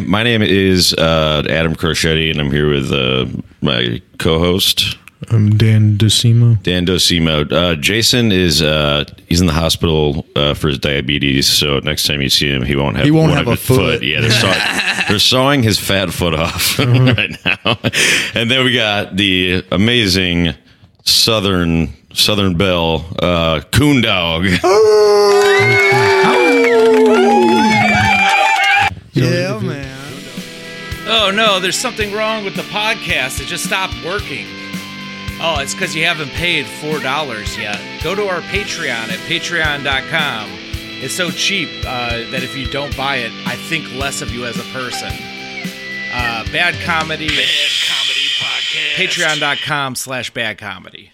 my name is uh, Adam Crocetti, and I'm here with uh, my co-host I'm Dan DeSimo. Dan Docimo. Uh, Jason is uh, he's in the hospital uh, for his diabetes, so next time you see him, he won't have He won't have a his foot. Yeah, they're, saw- they're sawing his fat foot off right now. And then we got the amazing Southern Southern Belle, uh, Coon Dawg. Yeah, man. Oh no, there's something wrong with the podcast. It just stopped working. Oh, it's because you haven't paid four dollars yet. Go to our Patreon at patreon.com. It's so cheap uh, that if you don't buy it, I think less of you as a person. Uh, bad comedy. Bad comedy podcast. Patreon.com slash bad comedy.